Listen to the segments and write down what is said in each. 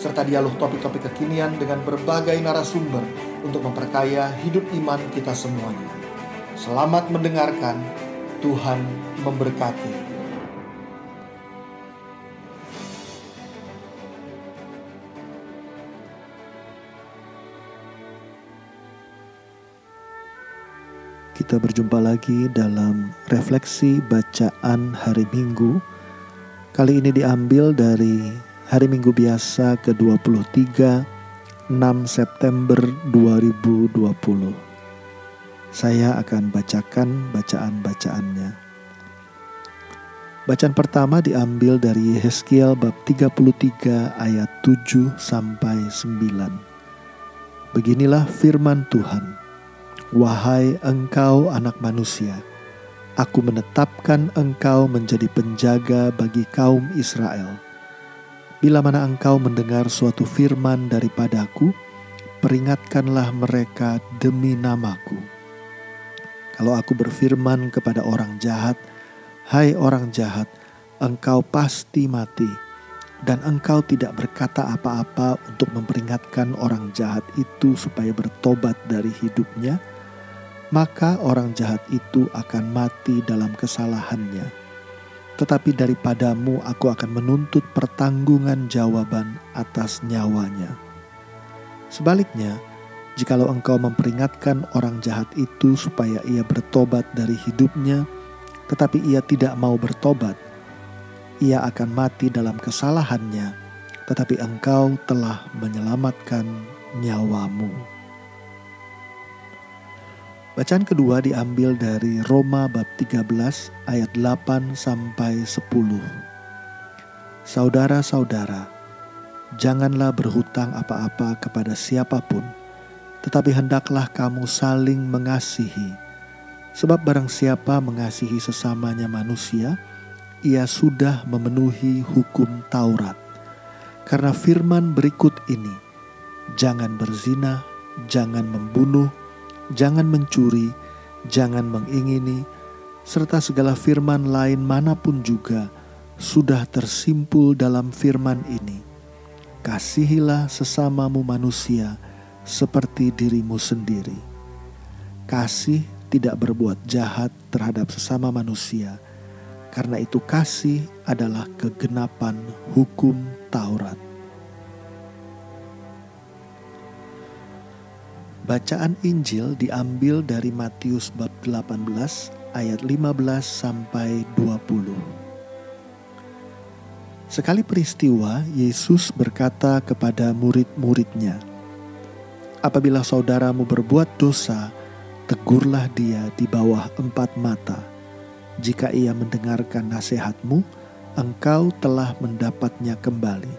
serta dialog topik-topik kekinian dengan berbagai narasumber untuk memperkaya hidup iman kita semuanya. Selamat mendengarkan, Tuhan memberkati. Kita berjumpa lagi dalam refleksi bacaan hari Minggu. Kali ini diambil dari hari Minggu biasa ke-23 6 September 2020. Saya akan bacakan bacaan-bacaannya. Bacaan pertama diambil dari Yeskiel bab 33 ayat 7 sampai 9. Beginilah firman Tuhan. Wahai engkau anak manusia, aku menetapkan engkau menjadi penjaga bagi kaum Israel. Bila mana engkau mendengar suatu firman daripadaku, peringatkanlah mereka demi namaku kalau aku berfirman kepada orang jahat, "Hai orang jahat, engkau pasti mati," dan engkau tidak berkata apa-apa untuk memperingatkan orang jahat itu supaya bertobat dari hidupnya, maka orang jahat itu akan mati dalam kesalahannya. Tetapi daripadamu aku akan menuntut pertanggungan jawaban atas nyawanya. Sebaliknya, Jikalau engkau memperingatkan orang jahat itu supaya ia bertobat dari hidupnya, tetapi ia tidak mau bertobat, ia akan mati dalam kesalahannya, tetapi engkau telah menyelamatkan nyawamu. Bacaan kedua diambil dari Roma bab 13 ayat 8 sampai 10. Saudara-saudara, janganlah berhutang apa-apa kepada siapa pun tetapi hendaklah kamu saling mengasihi. Sebab barang siapa mengasihi sesamanya manusia, ia sudah memenuhi hukum Taurat. Karena firman berikut ini, jangan berzina, jangan membunuh, jangan mencuri, jangan mengingini, serta segala firman lain mana pun juga sudah tersimpul dalam firman ini. Kasihilah sesamamu manusia, seperti dirimu sendiri. Kasih tidak berbuat jahat terhadap sesama manusia, karena itu kasih adalah kegenapan hukum Taurat. Bacaan Injil diambil dari Matius bab 18 ayat 15 sampai 20. Sekali peristiwa, Yesus berkata kepada murid-muridnya, Apabila saudaramu berbuat dosa, tegurlah dia di bawah empat mata. Jika ia mendengarkan nasihatmu, engkau telah mendapatnya kembali.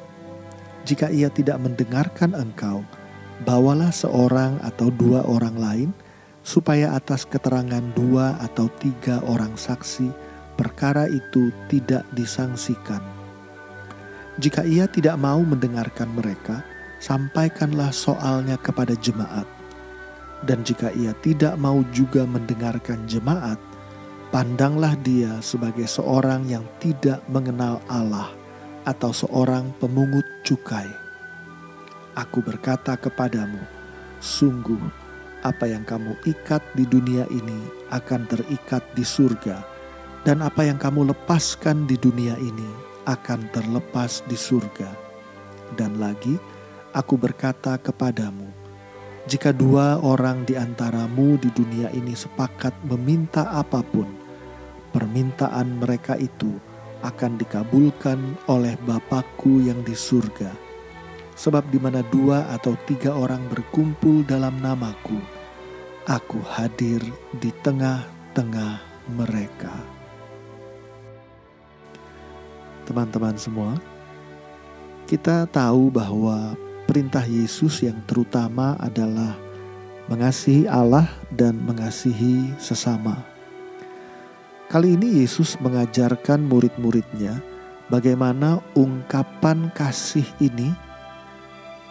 Jika ia tidak mendengarkan engkau, bawalah seorang atau dua orang lain, supaya atas keterangan dua atau tiga orang saksi, perkara itu tidak disangsikan. Jika ia tidak mau mendengarkan mereka, sampaikanlah soalnya kepada jemaat. Dan jika ia tidak mau juga mendengarkan jemaat, pandanglah dia sebagai seorang yang tidak mengenal Allah atau seorang pemungut cukai. Aku berkata kepadamu, sungguh apa yang kamu ikat di dunia ini akan terikat di surga, dan apa yang kamu lepaskan di dunia ini akan terlepas di surga. Dan lagi, Aku berkata kepadamu, jika dua orang di antaramu di dunia ini sepakat meminta apa pun, permintaan mereka itu akan dikabulkan oleh Bapakku yang di surga. Sebab di mana dua atau tiga orang berkumpul dalam namaku, aku hadir di tengah-tengah mereka. Teman-teman semua, kita tahu bahwa perintah Yesus yang terutama adalah mengasihi Allah dan mengasihi sesama. Kali ini Yesus mengajarkan murid-muridnya bagaimana ungkapan kasih ini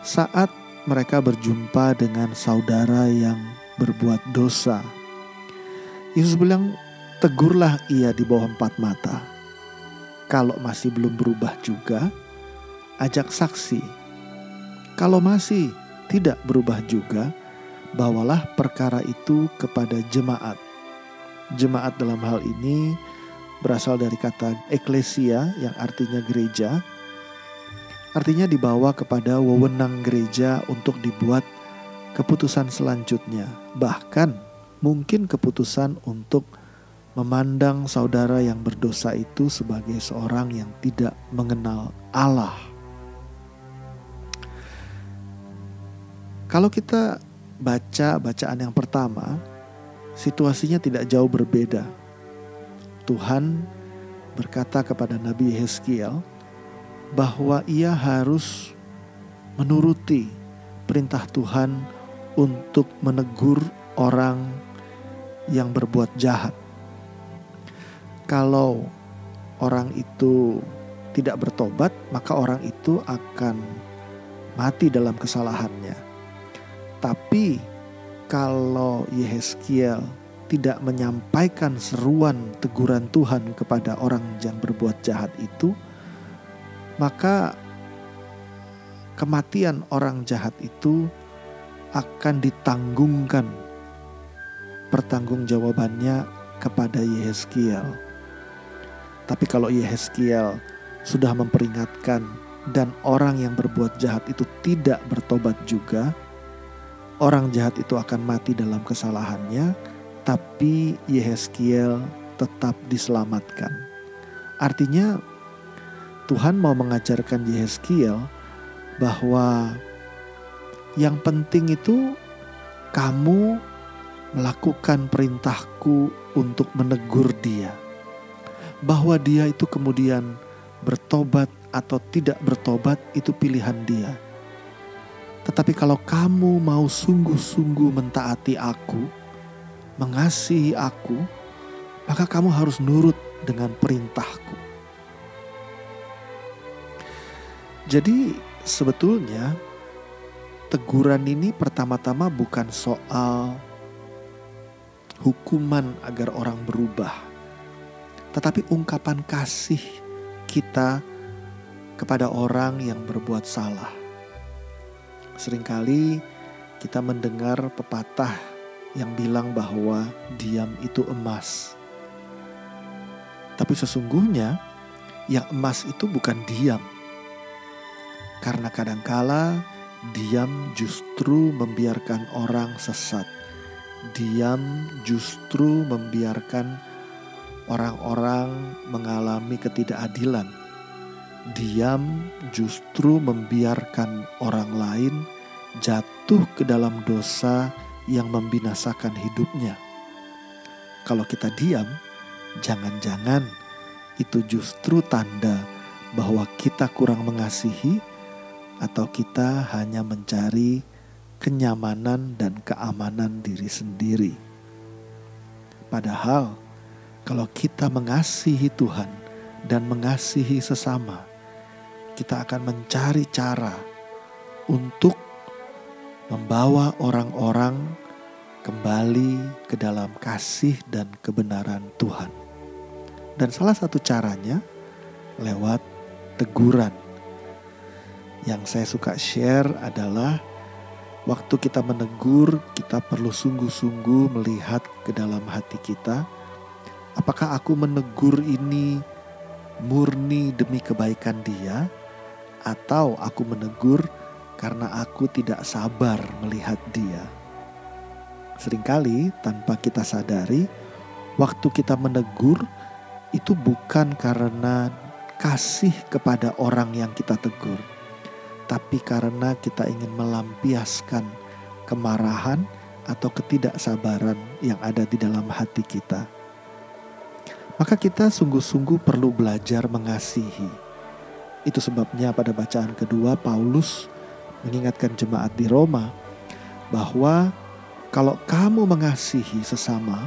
saat mereka berjumpa dengan saudara yang berbuat dosa. Yesus bilang, tegurlah ia di bawah empat mata. Kalau masih belum berubah juga, ajak saksi. Kalau masih tidak berubah juga, bawalah perkara itu kepada jemaat. Jemaat dalam hal ini berasal dari kata eklesia yang artinya gereja. Artinya dibawa kepada wewenang gereja untuk dibuat keputusan selanjutnya. Bahkan mungkin keputusan untuk memandang saudara yang berdosa itu sebagai seorang yang tidak mengenal Allah. Kalau kita baca bacaan yang pertama, situasinya tidak jauh berbeda. Tuhan berkata kepada Nabi Yeskiel bahwa ia harus menuruti perintah Tuhan untuk menegur orang yang berbuat jahat. Kalau orang itu tidak bertobat, maka orang itu akan mati dalam kesalahannya. Tapi kalau Yehezkiel tidak menyampaikan seruan teguran Tuhan kepada orang yang berbuat jahat itu, maka kematian orang jahat itu akan ditanggungkan pertanggungjawabannya kepada Yehezkiel. Tapi kalau Yehezkiel sudah memperingatkan dan orang yang berbuat jahat itu tidak bertobat juga, orang jahat itu akan mati dalam kesalahannya, tapi Yehezkiel tetap diselamatkan. Artinya Tuhan mau mengajarkan Yehezkiel bahwa yang penting itu kamu melakukan perintahku untuk menegur dia. Bahwa dia itu kemudian bertobat atau tidak bertobat itu pilihan dia tetapi kalau kamu mau sungguh-sungguh mentaati aku, mengasihi aku, maka kamu harus nurut dengan perintahku. Jadi sebetulnya teguran ini pertama-tama bukan soal hukuman agar orang berubah. Tetapi ungkapan kasih kita kepada orang yang berbuat salah. Seringkali kita mendengar pepatah yang bilang bahwa diam itu emas. Tapi sesungguhnya yang emas itu bukan diam. Karena kadangkala diam justru membiarkan orang sesat. Diam justru membiarkan orang-orang mengalami ketidakadilan diam justru membiarkan orang lain jatuh ke dalam dosa yang membinasakan hidupnya. Kalau kita diam, jangan-jangan itu justru tanda bahwa kita kurang mengasihi atau kita hanya mencari kenyamanan dan keamanan diri sendiri. Padahal, kalau kita mengasihi Tuhan dan mengasihi sesama, kita akan mencari cara untuk membawa orang-orang kembali ke dalam kasih dan kebenaran Tuhan. Dan salah satu caranya lewat teguran. Yang saya suka share adalah waktu kita menegur, kita perlu sungguh-sungguh melihat ke dalam hati kita. Apakah aku menegur ini murni demi kebaikan dia atau aku menegur karena aku tidak sabar melihat dia. Seringkali tanpa kita sadari, waktu kita menegur itu bukan karena kasih kepada orang yang kita tegur, tapi karena kita ingin melampiaskan kemarahan atau ketidaksabaran yang ada di dalam hati kita. Maka kita sungguh-sungguh perlu belajar mengasihi itu sebabnya pada bacaan kedua Paulus mengingatkan jemaat di Roma bahwa kalau kamu mengasihi sesama,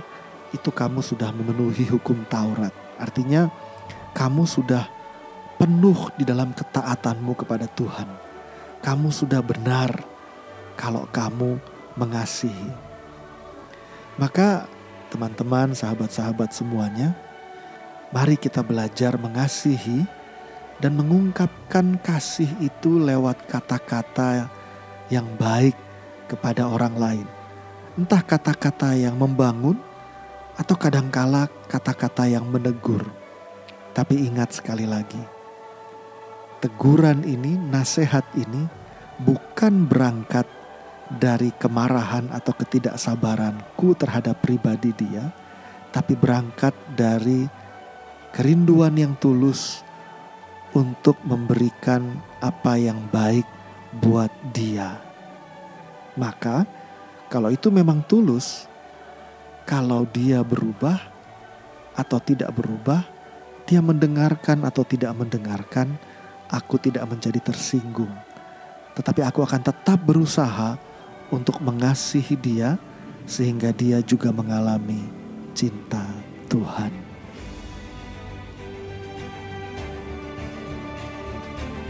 itu kamu sudah memenuhi hukum Taurat. Artinya, kamu sudah penuh di dalam ketaatanmu kepada Tuhan. Kamu sudah benar kalau kamu mengasihi. Maka, teman-teman, sahabat-sahabat semuanya, mari kita belajar mengasihi dan mengungkapkan kasih itu lewat kata-kata yang baik kepada orang lain. Entah kata-kata yang membangun atau kadangkala kata-kata yang menegur. Tapi ingat sekali lagi, teguran ini, nasihat ini bukan berangkat dari kemarahan atau ketidaksabaranku terhadap pribadi dia, tapi berangkat dari kerinduan yang tulus untuk memberikan apa yang baik buat dia. Maka, kalau itu memang tulus, kalau dia berubah atau tidak berubah, dia mendengarkan atau tidak mendengarkan, aku tidak menjadi tersinggung. Tetapi aku akan tetap berusaha untuk mengasihi dia sehingga dia juga mengalami cinta Tuhan.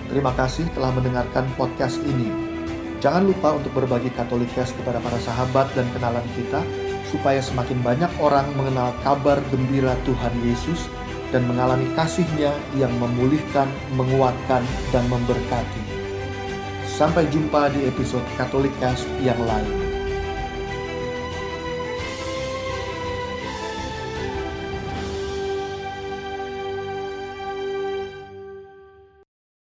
Terima kasih telah mendengarkan podcast ini. Jangan lupa untuk berbagi Katolikes kepada para sahabat dan kenalan kita, supaya semakin banyak orang mengenal kabar gembira Tuhan Yesus dan mengalami kasihnya yang memulihkan, menguatkan, dan memberkati. Sampai jumpa di episode Katolikes yang lain.